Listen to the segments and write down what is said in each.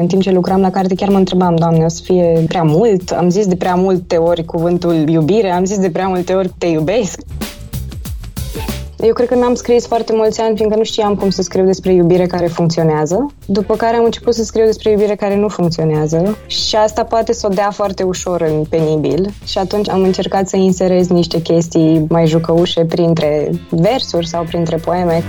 În timp ce lucram la carte, chiar mă întrebam, Doamne, o să fie prea mult? Am zis de prea multe ori cuvântul iubire, am zis de prea multe ori te iubesc. Eu cred că n-am scris foarte mulți ani, fiindcă nu știam cum să scriu despre iubire care funcționează. După care am început să scriu despre iubire care nu funcționează și asta poate să o dea foarte ușor în penibil. Și atunci am încercat să inserez niște chestii mai jucăușe printre versuri sau printre poeme.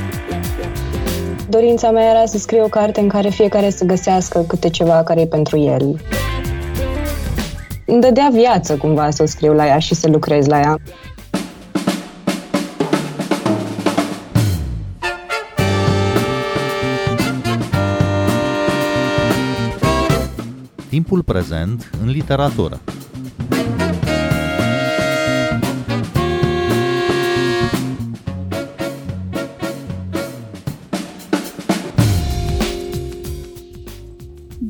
Dorința mea era să scriu o carte în care fiecare să găsească câte ceva care e pentru el. Îmi dădea viață cumva să scriu la ea și să lucrez la ea. Timpul prezent în literatură.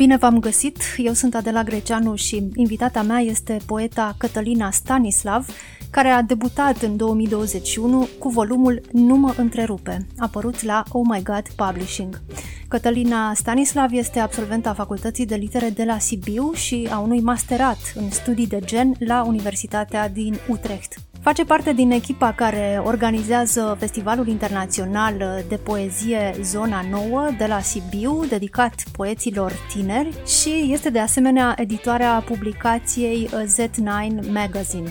Bine v-am găsit! Eu sunt Adela Greceanu și invitata mea este poeta Cătălina Stanislav, care a debutat în 2021 cu volumul Nu mă întrerupe, apărut la Oh My God Publishing. Cătălina Stanislav este absolventa Facultății de Litere de la Sibiu și a unui masterat în studii de gen la Universitatea din Utrecht. Face parte din echipa care organizează Festivalul Internațional de Poezie Zona Nouă de la Sibiu, dedicat poeților tineri și este de asemenea editoarea publicației Z9 Magazine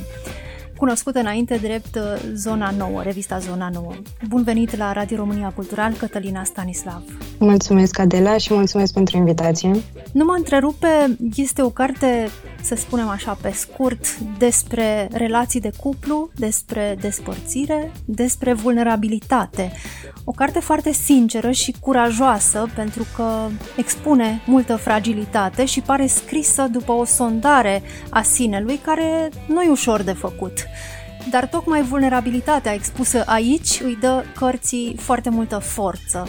cunoscută înainte drept uh, Zona Nouă, revista Zona Nouă. Bun venit la Radio România Cultural, Cătălina Stanislav. Mulțumesc, Adela, și mulțumesc pentru invitație. Nu mă întrerupe, este o carte, să spunem așa pe scurt, despre relații de cuplu, despre despărțire, despre vulnerabilitate. O carte foarte sinceră și curajoasă pentru că expune multă fragilitate și pare scrisă după o sondare a sinelui care nu e ușor de făcut. Dar tocmai vulnerabilitatea expusă aici îi dă cărții foarte multă forță.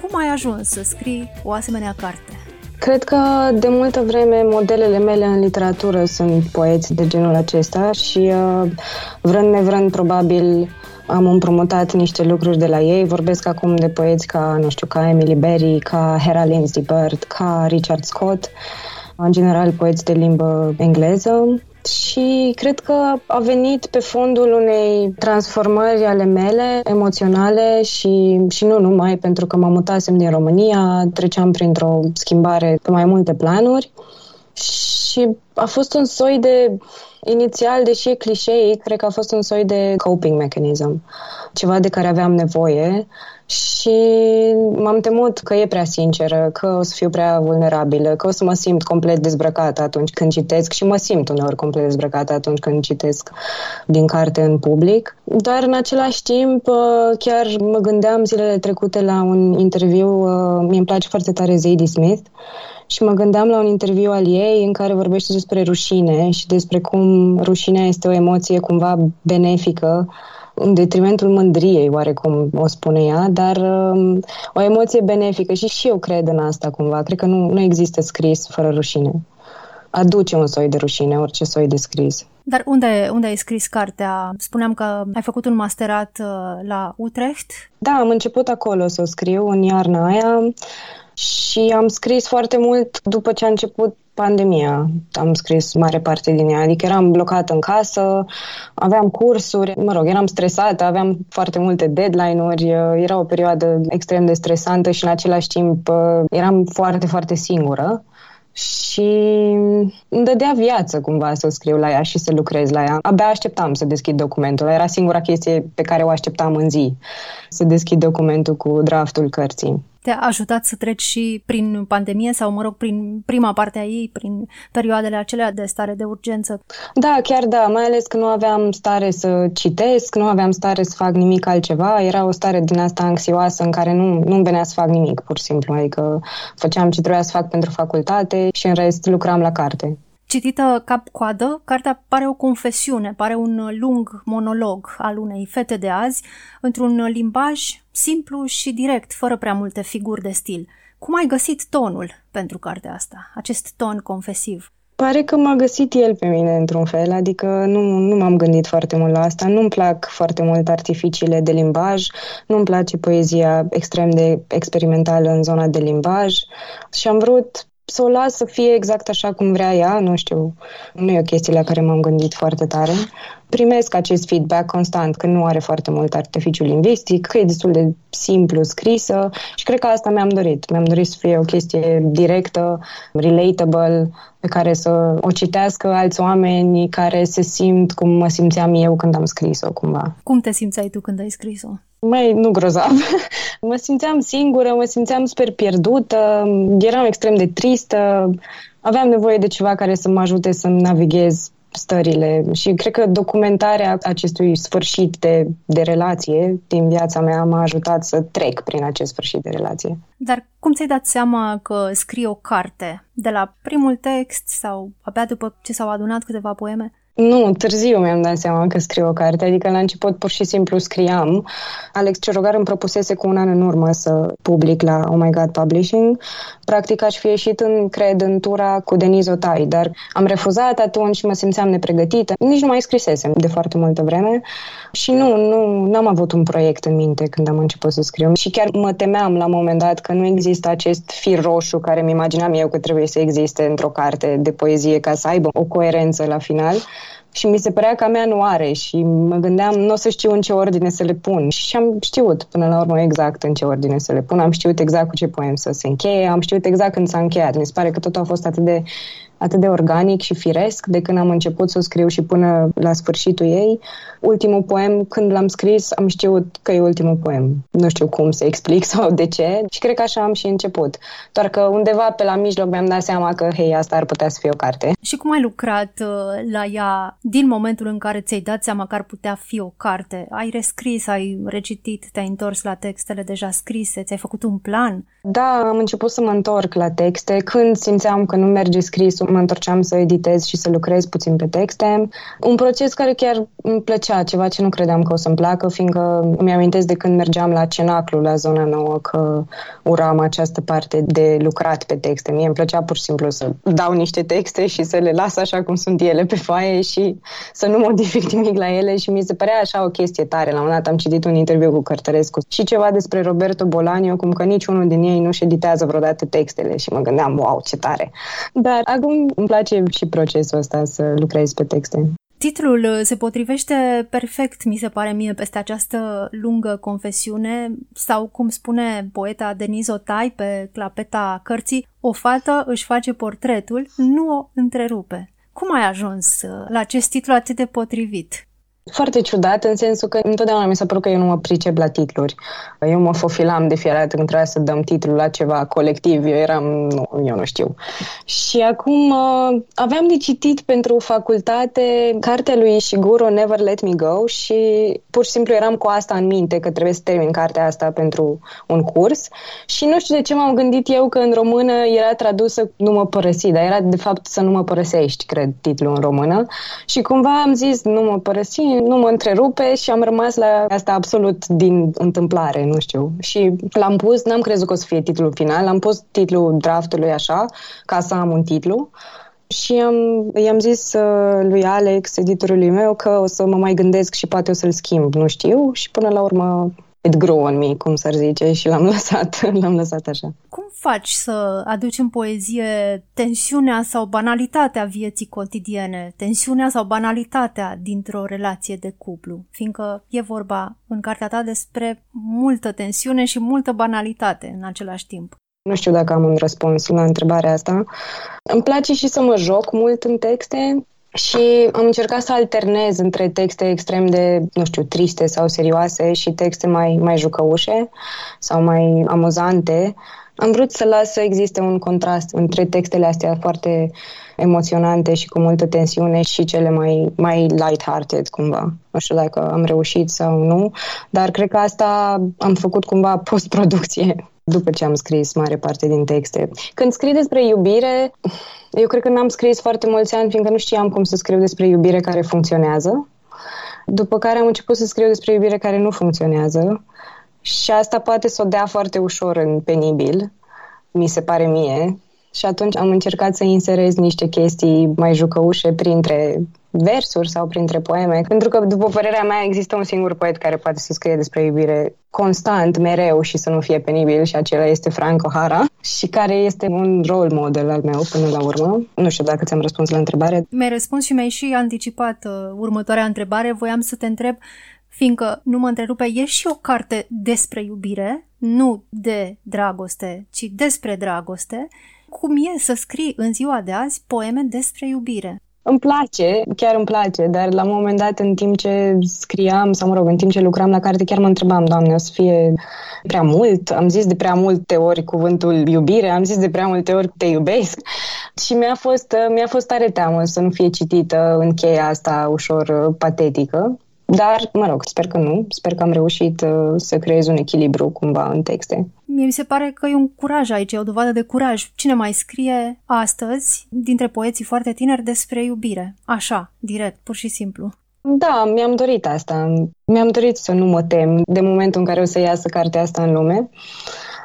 Cum ai ajuns să scrii o asemenea carte? Cred că de multă vreme modelele mele în literatură sunt poeți de genul acesta și uh, vrând nevrând probabil am împrumutat niște lucruri de la ei. Vorbesc acum de poeți ca, nu știu, ca Emily Berry, ca Hera Lindsay Bird, ca Richard Scott, în general poeți de limbă engleză și cred că a venit pe fondul unei transformări ale mele emoționale și, și nu numai, pentru că mă mutasem din România, treceam printr-o schimbare pe mai multe planuri. Și a fost un soi de Inițial, deși e clișeic, cred că a fost un soi de coping mechanism, ceva de care aveam nevoie și m-am temut că e prea sinceră, că o să fiu prea vulnerabilă, că o să mă simt complet dezbrăcată atunci când citesc și mă simt uneori complet dezbrăcată atunci când citesc din carte în public. Dar în același timp, uh, chiar mă gândeam zilele trecute la un interviu, uh, mi-mi place foarte tare Zadie Smith, și mă gândeam la un interviu al ei în care vorbește despre rușine și despre cum rușinea este o emoție cumva benefică în detrimentul mândriei, oarecum o spune ea, dar um, o emoție benefică și și eu cred în asta cumva. Cred că nu, nu există scris fără rușine. Aduce un soi de rușine, orice soi de scris. Dar unde, unde ai scris cartea? Spuneam că ai făcut un masterat uh, la Utrecht. Da, am început acolo să o scriu în iarna aia și am scris foarte mult după ce a început pandemia. Am scris mare parte din ea, adică eram blocat în casă, aveam cursuri, mă rog, eram stresată, aveam foarte multe deadline-uri, era o perioadă extrem de stresantă și în același timp eram foarte, foarte singură și îmi dădea viață cumva să scriu la ea și să lucrez la ea. Abia așteptam să deschid documentul. Era singura chestie pe care o așteptam în zi, să deschid documentul cu draftul cărții te-a ajutat să treci și prin pandemie sau, mă rog, prin prima parte a ei, prin perioadele acelea de stare de urgență? Da, chiar da, mai ales că nu aveam stare să citesc, nu aveam stare să fac nimic altceva, era o stare din asta anxioasă în care nu, nu venea să fac nimic, pur și simplu, adică făceam ce trebuia să fac pentru facultate și în rest lucram la carte. Citită cap-coadă, cartea pare o confesiune, pare un lung monolog al unei fete de azi, într-un limbaj simplu și direct, fără prea multe figuri de stil. Cum ai găsit tonul pentru cartea asta, acest ton confesiv? Pare că m-a găsit el pe mine într-un fel, adică nu, nu m-am gândit foarte mult la asta. Nu-mi plac foarte mult artificiile de limbaj, nu-mi place poezia extrem de experimentală în zona de limbaj și am vrut să o las să fie exact așa cum vrea ea, nu știu, nu e o chestie la care m-am gândit foarte tare. Primesc acest feedback constant că nu are foarte mult artificiu lingvistic, că e destul de simplu scrisă și cred că asta mi-am dorit. Mi-am dorit să fie o chestie directă, relatable, pe care să o citească alți oameni care se simt cum mă simțeam eu când am scris-o cumva. Cum te simțeai tu când ai scris-o? Mai nu grozav. mă simțeam singură, mă simțeam super pierdută, eram extrem de tristă, aveam nevoie de ceva care să mă ajute să navighez stările și cred că documentarea acestui sfârșit de, de relație din viața mea m-a ajutat să trec prin acest sfârșit de relație. Dar cum ți-ai dat seama că scrii o carte? De la primul text sau abia după ce s-au adunat câteva poeme? Nu, târziu mi-am dat seama că scriu o carte, adică la început pur și simplu scriam. Alex Cerogar îmi propusese cu un an în urmă să public la Oh My God Publishing. Practic aș fi ieșit în cred în tura cu Denise Otai, dar am refuzat atunci și mă simțeam nepregătită. Nici nu mai scrisesem de foarte multă vreme și nu, nu am avut un proiect în minte când am început să scriu. Și chiar mă temeam la un moment dat că nu există acest fir roșu care mi imaginam eu că trebuie să existe într-o carte de poezie ca să aibă o coerență la final și mi se părea că a mea nu are și mă gândeam, nu o să știu în ce ordine să le pun. Și am știut până la urmă exact în ce ordine să le pun, am știut exact cu ce poem să se încheie, am știut exact când s-a încheiat. Mi se pare că totul a fost atât de atât de organic și firesc de când am început să o scriu și până la sfârșitul ei. Ultimul poem, când l-am scris, am știut că e ultimul poem. Nu știu cum să explic sau de ce și cred că așa am și început. Doar că undeva pe la mijloc mi-am dat seama că, hei, asta ar putea să fie o carte. Și cum ai lucrat uh, la ea din momentul în care ți-ai dat seama că ar putea fi o carte? Ai rescris, ai recitit, te-ai întors la textele deja scrise, ți-ai făcut un plan? Da, am început să mă întorc la texte. Când simțeam că nu merge scrisul, mă întorceam să editez și să lucrez puțin pe texte. Un proces care chiar îmi plăcea, ceva ce nu credeam că o să-mi placă, fiindcă îmi amintesc de când mergeam la Cenaclu, la zona nouă, că uram această parte de lucrat pe texte. Mie îmi plăcea pur și simplu să dau niște texte și să le las așa cum sunt ele pe foaie și să nu modific nimic la ele și mi se părea așa o chestie tare. La un dat am citit un interviu cu Cărtărescu și ceva despre Roberto Bolaño, cum că niciunul din ei nu-și editează vreodată textele și mă gândeam, wow, ce tare. Dar acum îmi place și procesul ăsta să lucrez pe texte. Titlul uh, se potrivește perfect, mi se pare mie, peste această lungă confesiune sau, cum spune poeta Denise Otai pe clapeta cărții, o fată își face portretul, nu o întrerupe. Cum ai ajuns uh, la acest titlu atât de potrivit? Foarte ciudat, în sensul că întotdeauna mi s-a părut că eu nu mă pricep la titluri. Eu mă fofilam de fiecare dată când trebuia să dăm titlul la ceva colectiv. Eu eram, nu, eu nu știu. Și acum uh, aveam de citit pentru facultate cartea lui Shiguro Never Let Me Go și pur și simplu eram cu asta în minte, că trebuie să termin cartea asta pentru un curs. Și nu știu de ce m-am gândit eu că în română era tradusă Nu mă părăsi, dar era de fapt să nu mă părăsești, cred, titlul în română. Și cumva am zis Nu mă părăsi, nu mă întrerupe și am rămas la asta absolut din întâmplare, nu știu. Și l-am pus, n-am crezut că o să fie titlul final, am pus titlul draftului așa, ca să am un titlu. Și am, i-am zis uh, lui Alex, editorului meu, că o să mă mai gândesc și poate o să-l schimb, nu știu. Și până la urmă it grew on me, cum s-ar zice, și l-am lăsat, l-am lăsat așa. Cum faci să aduci în poezie tensiunea sau banalitatea vieții cotidiene, tensiunea sau banalitatea dintr-o relație de cuplu? Fiindcă e vorba în cartea ta despre multă tensiune și multă banalitate în același timp. Nu știu dacă am un răspuns la întrebarea asta. Îmi place și să mă joc mult în texte și am încercat să alternez între texte extrem de, nu știu, triste sau serioase și texte mai, mai jucăușe sau mai amuzante. Am vrut să las să existe un contrast între textele astea foarte emoționante și cu multă tensiune și cele mai, mai light-hearted cumva. Nu știu dacă am reușit sau nu, dar cred că asta am făcut cumva post-producție după ce am scris mare parte din texte. Când scrii despre iubire, eu cred că n-am scris foarte mulți ani, fiindcă nu știam cum să scriu despre iubire care funcționează. După care am început să scriu despre iubire care nu funcționează și asta poate să o dea foarte ușor în penibil, mi se pare mie. Și atunci am încercat să inserez niște chestii mai jucăușe printre versuri sau printre poeme, pentru că, după părerea mea, există un singur poet care poate să scrie despre iubire constant, mereu și să nu fie penibil și acela este Frank O'Hara și care este un role model al meu până la urmă. Nu știu dacă ți-am răspuns la întrebare. Mi-ai răspuns și mi-ai și anticipat uh, următoarea întrebare. Voiam să te întreb fiindcă, nu mă întrerupe, e și o carte despre iubire, nu de dragoste, ci despre dragoste. Cum e să scrii în ziua de azi poeme despre iubire? Îmi place, chiar îmi place, dar la un moment dat, în timp ce scriam, sau mă rog, în timp ce lucram la carte, chiar mă întrebam, Doamne, o să fie prea mult? Am zis de prea multe ori cuvântul iubire, am zis de prea multe ori te iubesc și mi-a fost, mi-a fost tare teamă să nu fie citită în cheia asta ușor patetică. Dar, mă rog, sper că nu. Sper că am reușit uh, să creez un echilibru cumva în texte. Mie mi se pare că e un curaj aici, e o dovadă de curaj. Cine mai scrie astăzi, dintre poeții foarte tineri, despre iubire? Așa, direct, pur și simplu. Da, mi-am dorit asta. Mi-am dorit să nu mă tem de momentul în care o să iasă cartea asta în lume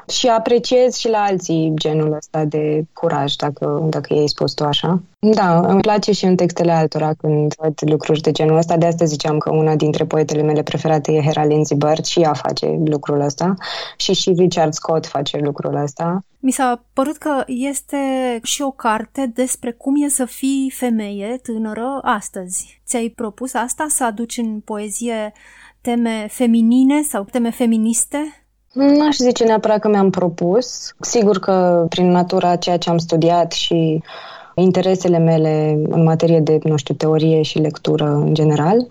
și apreciez și la alții genul ăsta de curaj, dacă, dacă ei spus tu așa. Da, îmi place și în textele altora când văd lucruri de genul ăsta. De asta ziceam că una dintre poetele mele preferate e Hera Lindsay Bird și ea face lucrul ăsta și și Richard Scott face lucrul ăsta. Mi s-a părut că este și o carte despre cum e să fii femeie tânără astăzi. Ți-ai propus asta, să aduci în poezie teme feminine sau teme feministe? Nu aș zice neapărat că mi-am propus. Sigur că prin natura ceea ce am studiat și interesele mele în materie de, nu știu, teorie și lectură în general.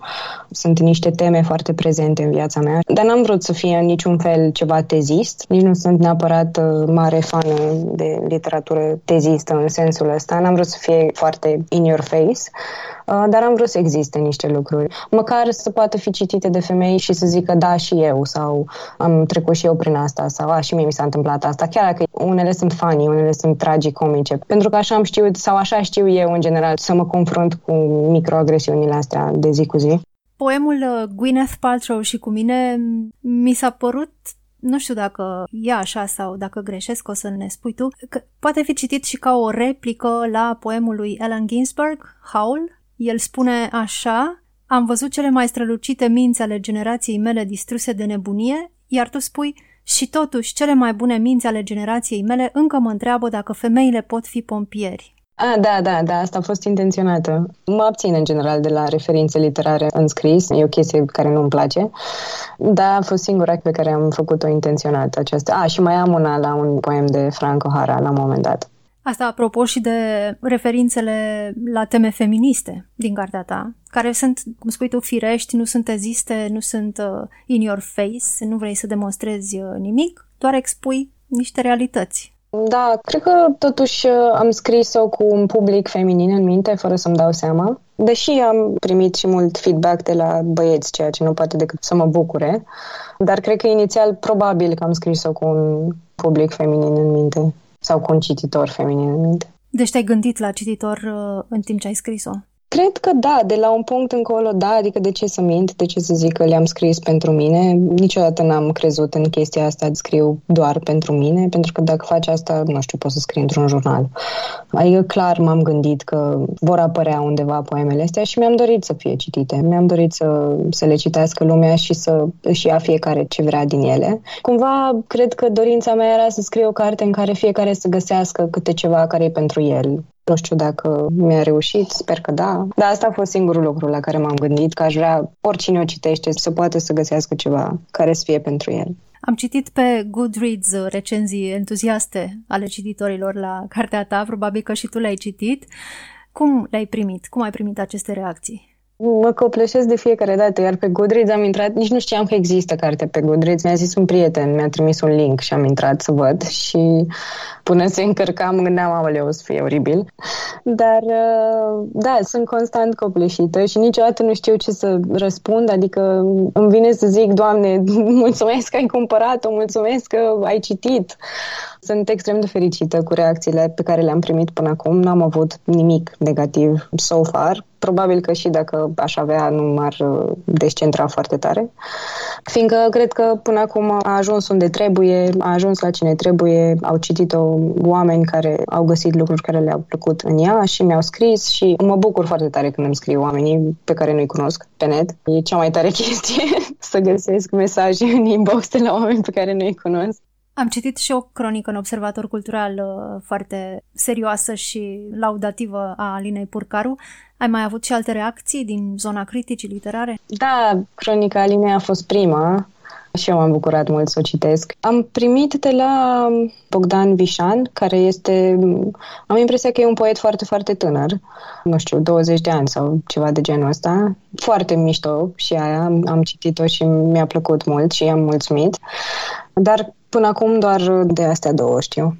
Sunt niște teme foarte prezente în viața mea, dar n-am vrut să fie în niciun fel ceva tezist. Nici nu sunt neapărat uh, mare fană de literatură tezistă în sensul ăsta. N-am vrut să fie foarte in your face. Uh, dar am vrut să existe niște lucruri. Măcar să poată fi citite de femei și să zică da și eu sau am trecut și eu prin asta sau a, și mie mi s-a întâmplat asta. Chiar dacă unele sunt funny, unele sunt tragicomice. Pentru că așa am știut sau așa știu eu în general să mă confrunt cu microagresiunile astea de zi cu zi. Poemul uh, Gwyneth Paltrow și cu mine mi s-a părut nu știu dacă e așa sau dacă greșesc, o să ne spui tu, că poate fi citit și ca o replică la poemul lui Allen Ginsberg, Howl, el spune așa, am văzut cele mai strălucite minți ale generației mele distruse de nebunie, iar tu spui, și totuși cele mai bune minți ale generației mele încă mă întreabă dacă femeile pot fi pompieri. Ah, da, da, da, asta a fost intenționată. Mă abțin în general de la referințe literare în scris, e o chestie care nu-mi place, dar a fost singura pe care am făcut-o intenționat aceasta. Ah, și mai am una la un poem de Franco Hara la un moment dat. Asta apropo și de referințele la teme feministe din cartea ta, care sunt, cum spui tu, firești, nu sunt eziste, nu sunt uh, in your face, nu vrei să demonstrezi uh, nimic, doar expui niște realități. Da, cred că totuși uh, am scris-o cu un public feminin în minte, fără să-mi dau seama. Deși am primit și mult feedback de la băieți, ceea ce nu poate decât să mă bucure, dar cred că inițial probabil că am scris-o cu un public feminin în minte sau cu un cititor feminin în minte. Deci te-ai gândit la cititor uh, în timp ce ai scris-o? Cred că da, de la un punct încolo, da, adică de ce să mint, de ce să zic că le-am scris pentru mine. Niciodată n-am crezut în chestia asta de scriu doar pentru mine, pentru că dacă faci asta, nu știu, poți să scrii într-un jurnal. Adică clar m-am gândit că vor apărea undeva poemele astea și mi-am dorit să fie citite. Mi-am dorit să, să le citească lumea și să își ia fiecare ce vrea din ele. Cumva, cred că dorința mea era să scriu o carte în care fiecare să găsească câte ceva care e pentru el. Nu știu dacă mi-a reușit, sper că da. Dar asta a fost singurul lucru la care m-am gândit, că aș vrea oricine o citește să poată să găsească ceva care să fie pentru el. Am citit pe Goodreads recenzii entuziaste ale cititorilor la cartea ta, probabil că și tu le-ai citit. Cum le-ai primit? Cum ai primit aceste reacții? Mă copleșesc de fiecare dată, iar pe Goodreads am intrat, nici nu știam că există carte pe Goodreads, mi-a zis un prieten, mi-a trimis un link și am intrat să văd și până se încărca mă gândeam, amele, o să fie oribil. Dar, uh, da, sunt constant copleșită și niciodată nu știu ce să răspund, adică îmi vine să zic, Doamne, mulțumesc că ai cumpărat-o, mulțumesc că ai citit. Sunt extrem de fericită cu reacțiile pe care le-am primit până acum. N-am avut nimic negativ so far. Probabil că și dacă aș avea, nu m-ar uh, descentra foarte tare. Fiindcă cred că până acum a ajuns unde trebuie, a ajuns la cine trebuie, au citit-o oameni care au găsit lucruri care le-au plăcut în ea și mi-au scris și mă bucur foarte tare când îmi scriu oamenii pe care nu-i cunosc pe net. E cea mai tare chestie să găsesc mesaje în inbox de la oameni pe care nu-i cunosc. Am citit și o cronică în Observator Cultural uh, foarte serioasă și laudativă a Alinei Purcaru. Ai mai avut și alte reacții din zona criticii literare? Da, cronica Alinei a fost prima și eu m-am bucurat mult să o citesc. Am primit de la Bogdan Vișan, care este, am impresia că e un poet foarte, foarte tânăr, nu știu, 20 de ani sau ceva de genul ăsta. Foarte mișto și aia, am citit-o și mi-a plăcut mult și i-am mulțumit. Dar până acum doar de astea două știu.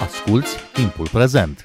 Asculți timpul prezent!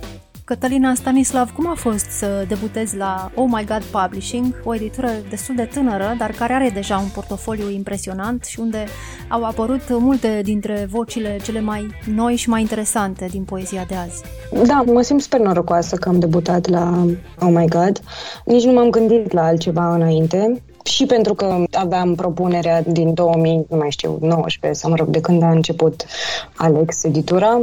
Cătălina Stanislav, cum a fost să debutezi la Oh My God Publishing, o editură destul de tânără, dar care are deja un portofoliu impresionant și unde au apărut multe dintre vocile cele mai noi și mai interesante din poezia de azi? Da, mă simt super norocoasă că am debutat la Oh My God. Nici nu m-am gândit la altceva înainte și pentru că aveam propunerea din 2000, nu mai știu, 19 sau mă rog, de când a început Alex editura,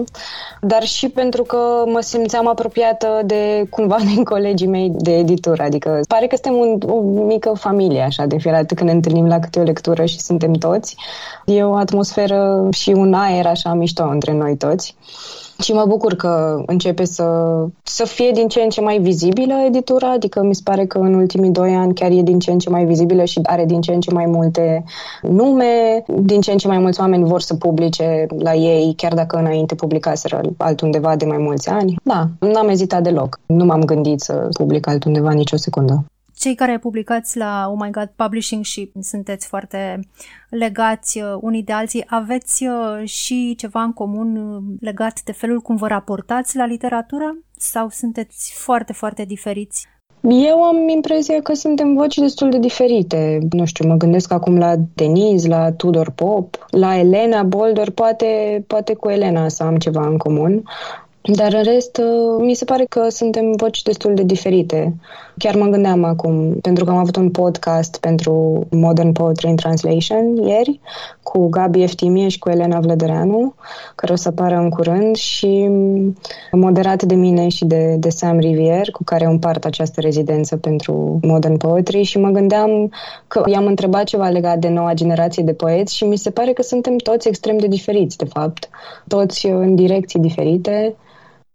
dar și pentru că mă simțeam apropiată de cumva din colegii mei de editură, adică pare că suntem un, o mică familie așa de fiecare dată când ne întâlnim la câte o lectură și suntem toți. E o atmosferă și un aer așa mișto între noi toți. Și mă bucur că începe să, să fie din ce în ce mai vizibilă editura, adică mi se pare că în ultimii doi ani chiar e din ce în ce mai vizibilă și are din ce în ce mai multe nume, din ce în ce mai mulți oameni vor să publice la ei, chiar dacă înainte publicaseră altundeva de mai mulți ani. Da, n-am ezitat deloc. Nu m-am gândit să public altundeva nicio secundă cei care publicați la Oh My God Publishing și sunteți foarte legați uh, unii de alții, aveți uh, și ceva în comun uh, legat de felul cum vă raportați la literatură sau sunteți foarte, foarte diferiți? Eu am impresia că suntem voci destul de diferite. Nu știu, mă gândesc acum la Denise, la Tudor Pop, la Elena Boulder, poate, poate cu Elena să am ceva în comun. Dar în rest, uh, mi se pare că suntem voci destul de diferite. Chiar mă gândeam acum, pentru că am avut un podcast pentru Modern Poetry in Translation ieri, cu Gabi Eftimie și cu Elena Vlădăreanu, care o să apară în curând și moderat de mine și de, de Sam Rivier, cu care împart această rezidență pentru Modern Poetry și mă gândeam că i-am întrebat ceva legat de noua generație de poeți și mi se pare că suntem toți extrem de diferiți, de fapt. Toți în direcții diferite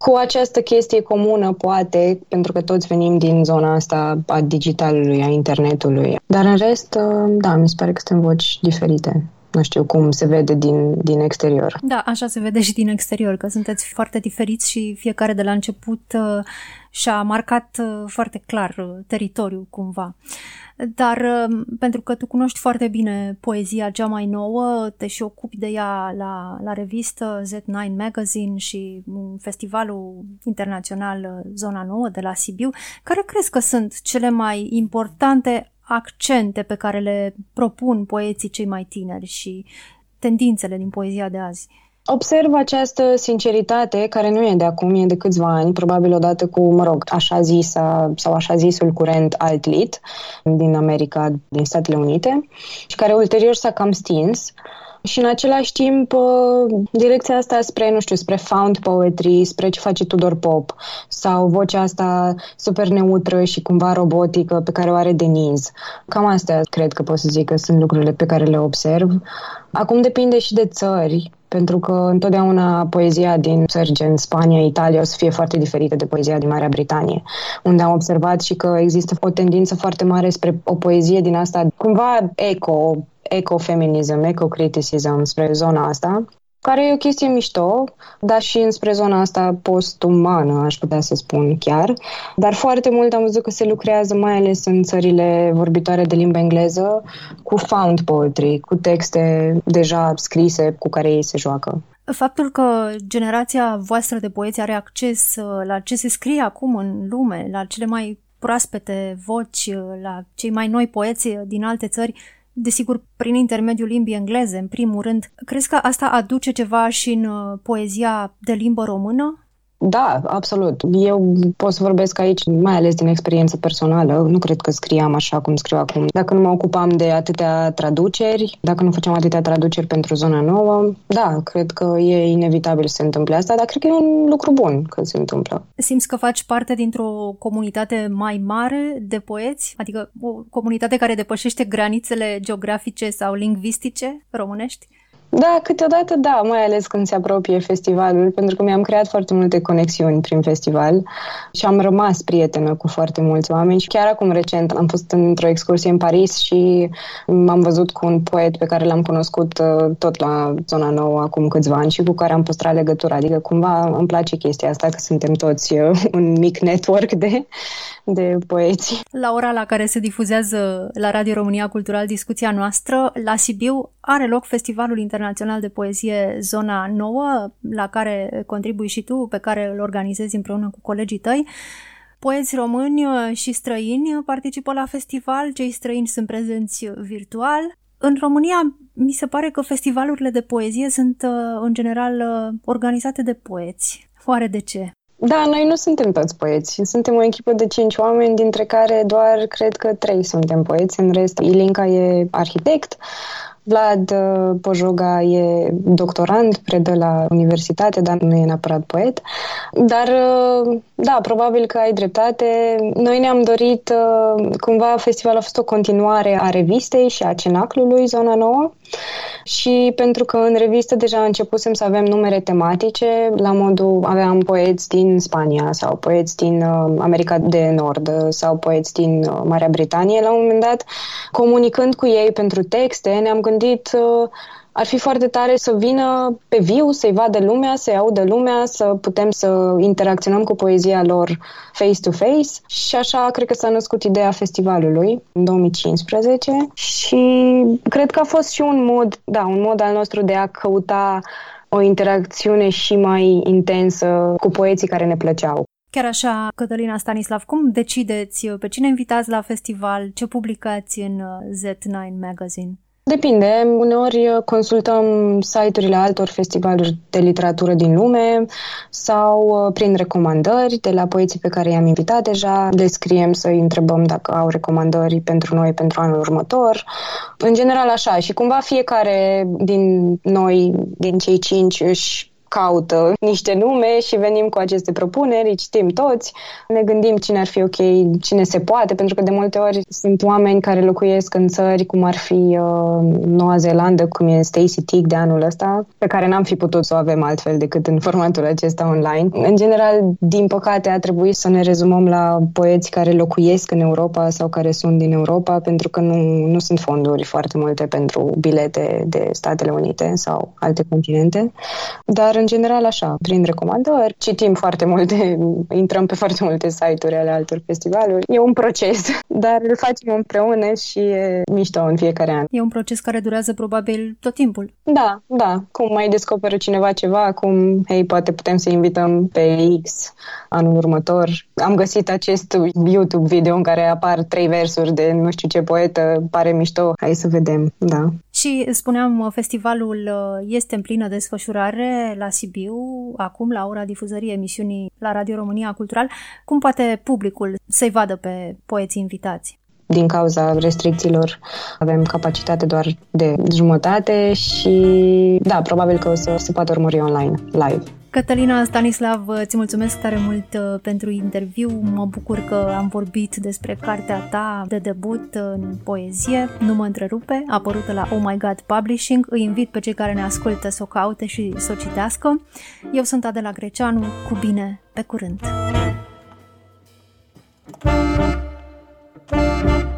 cu această chestie comună, poate, pentru că toți venim din zona asta a digitalului, a internetului. Dar în rest, uh, da, mi se pare că suntem voci diferite nu știu cum se vede din, din exterior. Da, așa se vede și din exterior, că sunteți foarte diferiți și fiecare de la început uh, și-a marcat uh, foarte clar uh, teritoriul cumva. Dar uh, pentru că tu cunoști foarte bine poezia cea mai nouă, te și ocupi de ea la, la revistă Z9 Magazine și festivalul internațional uh, Zona Nouă de la Sibiu, care crezi că sunt cele mai importante accente pe care le propun poeții cei mai tineri și tendințele din poezia de azi? Observ această sinceritate care nu e de acum, e de câțiva ani, probabil odată cu, mă rog, așa zisa sau așa zisul curent altlit din America, din Statele Unite și care ulterior s-a cam stins. Și în același timp, uh, direcția asta spre, nu știu, spre found poetry, spre ce face Tudor Pop, sau vocea asta super neutră și cumva robotică pe care o are Denise. Cam astea cred că pot să zic că sunt lucrurile pe care le observ. Acum depinde și de țări, pentru că întotdeauna poezia din țări gen Spania, Italia o să fie foarte diferită de poezia din Marea Britanie, unde am observat și că există o tendință foarte mare spre o poezie din asta, cumva eco, ecofeminism, ecocriticism spre zona asta. Care e o chestie mișto, dar și înspre zona asta post-umană, aș putea să spun chiar. Dar foarte mult am văzut că se lucrează, mai ales în țările vorbitoare de limba engleză, cu found poetry, cu texte deja scrise cu care ei se joacă. Faptul că generația voastră de poeți are acces uh, la ce se scrie acum în lume, la cele mai proaspete voci, uh, la cei mai noi poeți din alte țări, desigur, prin intermediul limbii engleze, în primul rând. Crezi că asta aduce ceva și în uh, poezia de limbă română? Da, absolut. Eu pot să vorbesc aici, mai ales din experiență personală. Nu cred că scriam așa cum scriu acum. Dacă nu mă ocupam de atâtea traduceri, dacă nu făceam atâtea traduceri pentru zona nouă, da, cred că e inevitabil să se întâmple asta, dar cred că e un lucru bun că se întâmplă. Simți că faci parte dintr-o comunitate mai mare de poeți? Adică o comunitate care depășește granițele geografice sau lingvistice românești? Da, câteodată da, mai ales când se apropie festivalul, pentru că mi-am creat foarte multe conexiuni prin festival și am rămas prietenă cu foarte mulți oameni și chiar acum recent am fost într-o excursie în Paris și m-am văzut cu un poet pe care l-am cunoscut uh, tot la zona nouă acum câțiva ani și cu care am păstrat legătura, adică cumva îmi place chestia asta că suntem toți uh, un mic network de, de poeți. La ora la care se difuzează la Radio România Cultural discuția noastră, la Sibiu are loc Festivalul Internațional de Poezie Zona Nouă, la care contribui și tu, pe care îl organizezi împreună cu colegii tăi. Poeți români și străini participă la festival, cei străini sunt prezenți virtual. În România, mi se pare că festivalurile de poezie sunt, în general, organizate de poeți. Oare de ce? Da, noi nu suntem toți poeți. Suntem o echipă de cinci oameni, dintre care doar cred că trei suntem poeți. În rest, Ilinca e arhitect, Vlad uh, Pojoga e doctorand, predă la universitate, dar nu e neapărat poet. Dar, uh, da, probabil că ai dreptate. Noi ne-am dorit, uh, cumva, festivalul a fost o continuare a revistei și a cenaclului Zona Nouă și pentru că în revistă deja începusem să avem numere tematice, la modul aveam poeți din Spania sau poeți din America de Nord sau poeți din Marea Britanie, la un moment dat, comunicând cu ei pentru texte, ne-am gândit gândit uh, ar fi foarte tare să vină pe viu, să-i vadă lumea, să-i audă lumea, să putem să interacționăm cu poezia lor face-to-face și așa cred că s-a născut ideea festivalului în 2015 și cred că a fost și un mod, da, un mod al nostru de a căuta o interacțiune și mai intensă cu poeții care ne plăceau. Chiar așa, Cătălina Stanislav, cum decideți pe cine invitați la festival, ce publicați în uh, Z9 Magazine? Depinde. Uneori uh, consultăm site-urile altor festivaluri de literatură din lume sau uh, prin recomandări de la poeții pe care i-am invitat deja. Le scriem să-i întrebăm dacă au recomandări pentru noi pentru anul următor. În general așa. Și cumva fiecare din noi, din cei cinci, își caută niște nume și venim cu aceste propuneri, citim toți, ne gândim cine ar fi ok, cine se poate, pentru că de multe ori sunt oameni care locuiesc în țări cum ar fi uh, Noua Zeelandă, cum e Stacy Tick de anul ăsta, pe care n-am fi putut să o avem altfel decât în formatul acesta online. În general, din păcate, a trebuit să ne rezumăm la poeți care locuiesc în Europa sau care sunt din Europa, pentru că nu, nu sunt fonduri foarte multe pentru bilete de Statele Unite sau alte continente. Dar în general așa, prin recomandări, citim foarte multe, intrăm pe foarte multe site-uri ale altor festivaluri. E un proces, dar îl facem împreună și e mișto în fiecare an. E un proces care durează probabil tot timpul. Da, da. Cum mai descoperă cineva ceva, acum, hei, poate putem să invităm pe X anul următor. Am găsit acest YouTube video în care apar trei versuri de nu știu ce poetă, pare mișto. Hai să vedem, da. Și spuneam, festivalul uh, este în plină desfășurare la Sibiu, acum la ora difuzării emisiunii la Radio România Cultural. Cum poate publicul să-i vadă pe poeții invitați? din cauza restricțiilor avem capacitate doar de jumătate și da, probabil că o să se poată urmări online, live. Cătălina Stanislav, îți mulțumesc tare mult uh, pentru interviu. Mă bucur că am vorbit despre cartea ta de debut în poezie, Nu mă întrerupe, apărută la Oh My God Publishing. Îi invit pe cei care ne ascultă să o caute și să o citească. Eu sunt Adela Greceanu, cu bine, pe curând! thank you